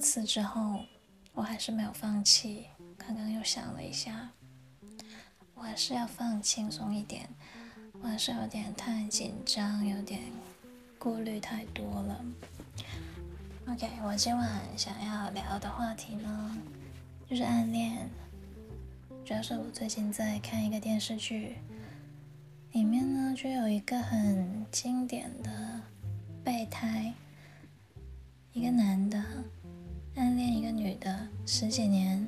次之后，我还是没有放弃。刚刚又想了一下，我还是要放轻松一点。我还是有点太紧张，有点顾虑太多了。OK，我今晚想要聊的话题呢，就是暗恋。主要是我最近在看一个电视剧，里面呢就有一个很经典的备胎，一个男的暗恋一个女的十几年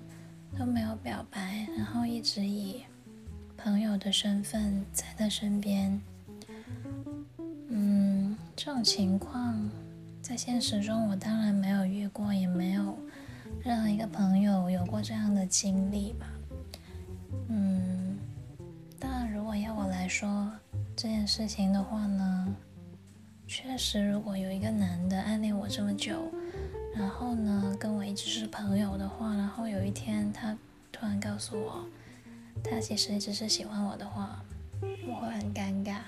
都没有表白，然后一直以。朋友的身份在她身边，嗯，这种情况在现实中我当然没有遇过，也没有任何一个朋友有过这样的经历吧。嗯，当然，如果要我来说这件事情的话呢，确实，如果有一个男的暗恋我这么久，然后呢跟我一直是朋友的话，然后有一天他突然告诉我。他其实一直是喜欢我的话，我会很尴尬，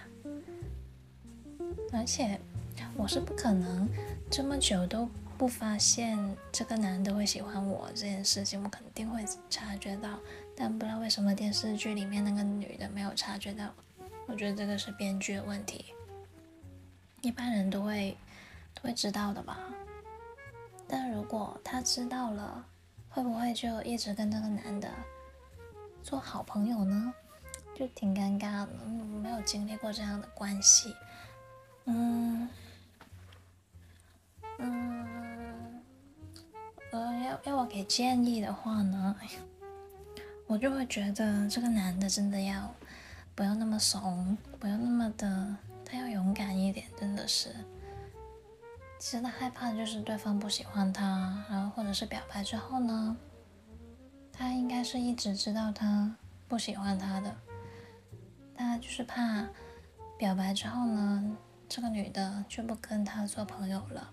而且我是不可能这么久都不发现这个男的会喜欢我这件事情，我肯定会察觉到，但不知道为什么电视剧里面那个女的没有察觉到，我觉得这个是编剧的问题，一般人都会都会知道的吧，但如果他知道了，会不会就一直跟那个男的？做好朋友呢，就挺尴尬的，没有经历过这样的关系，嗯，嗯，呃，要要我给建议的话呢，我就会觉得这个男的真的要不要那么怂，不要那么的，他要勇敢一点，真的是。其实他害怕的就是对方不喜欢他，然后或者是表白之后呢？他应该是一直知道他不喜欢他的，他就是怕表白之后呢，这个女的就不跟他做朋友了。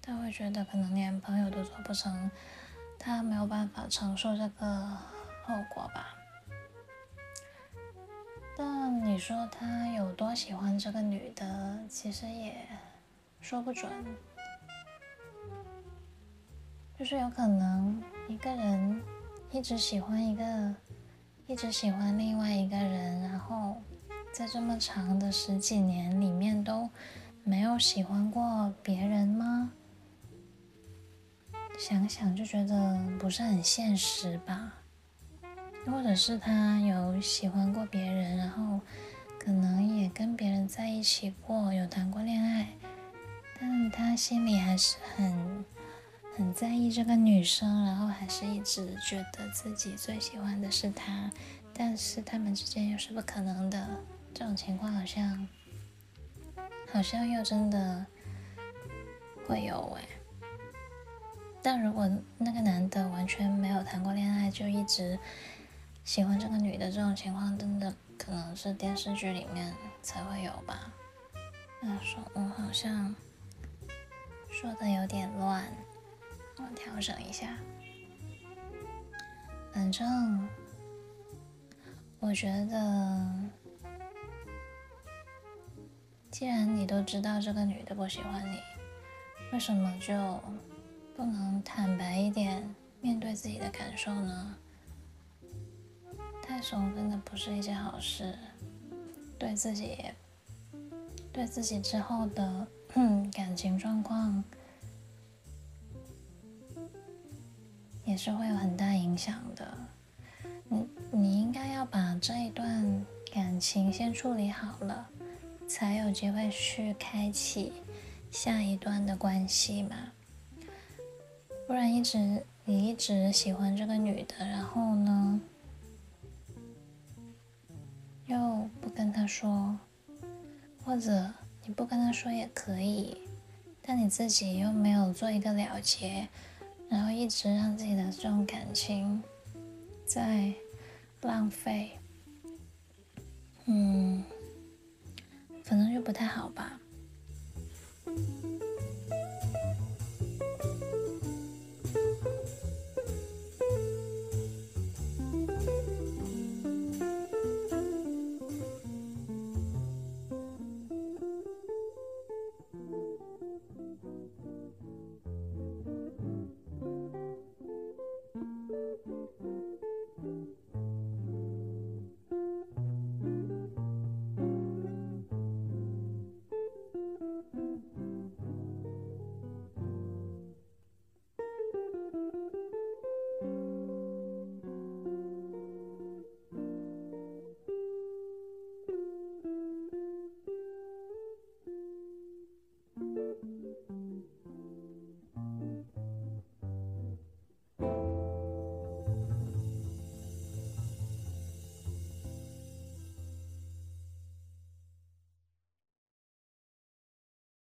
他会觉得可能连朋友都做不成，他没有办法承受这个后果吧。但你说他有多喜欢这个女的，其实也说不准。就是有可能一个人一直喜欢一个，一直喜欢另外一个人，然后在这么长的十几年里面都没有喜欢过别人吗？想想就觉得不是很现实吧。或者是他有喜欢过别人，然后可能也跟别人在一起过，有谈过恋爱，但他心里还是很。很在意这个女生，然后还是一直觉得自己最喜欢的是她，但是他们之间又是不可能的。这种情况好像，好像又真的会有哎。但如果那个男的完全没有谈过恋爱，就一直喜欢这个女的，这种情况真的可能是电视剧里面才会有吧？那说，我好像说的有点乱。我调整一下，反正我觉得，既然你都知道这个女的不喜欢你，为什么就不能坦白一点，面对自己的感受呢？太怂真的不是一件好事，对自己，对自己之后的感情状况。也是会有很大影响的。你你应该要把这一段感情先处理好了，才有机会去开启下一段的关系嘛。不然一直你一直喜欢这个女的，然后呢又不跟她说，或者你不跟他说也可以，但你自己又没有做一个了结。然后一直让自己的这种感情在浪费，嗯，反正就不太好吧。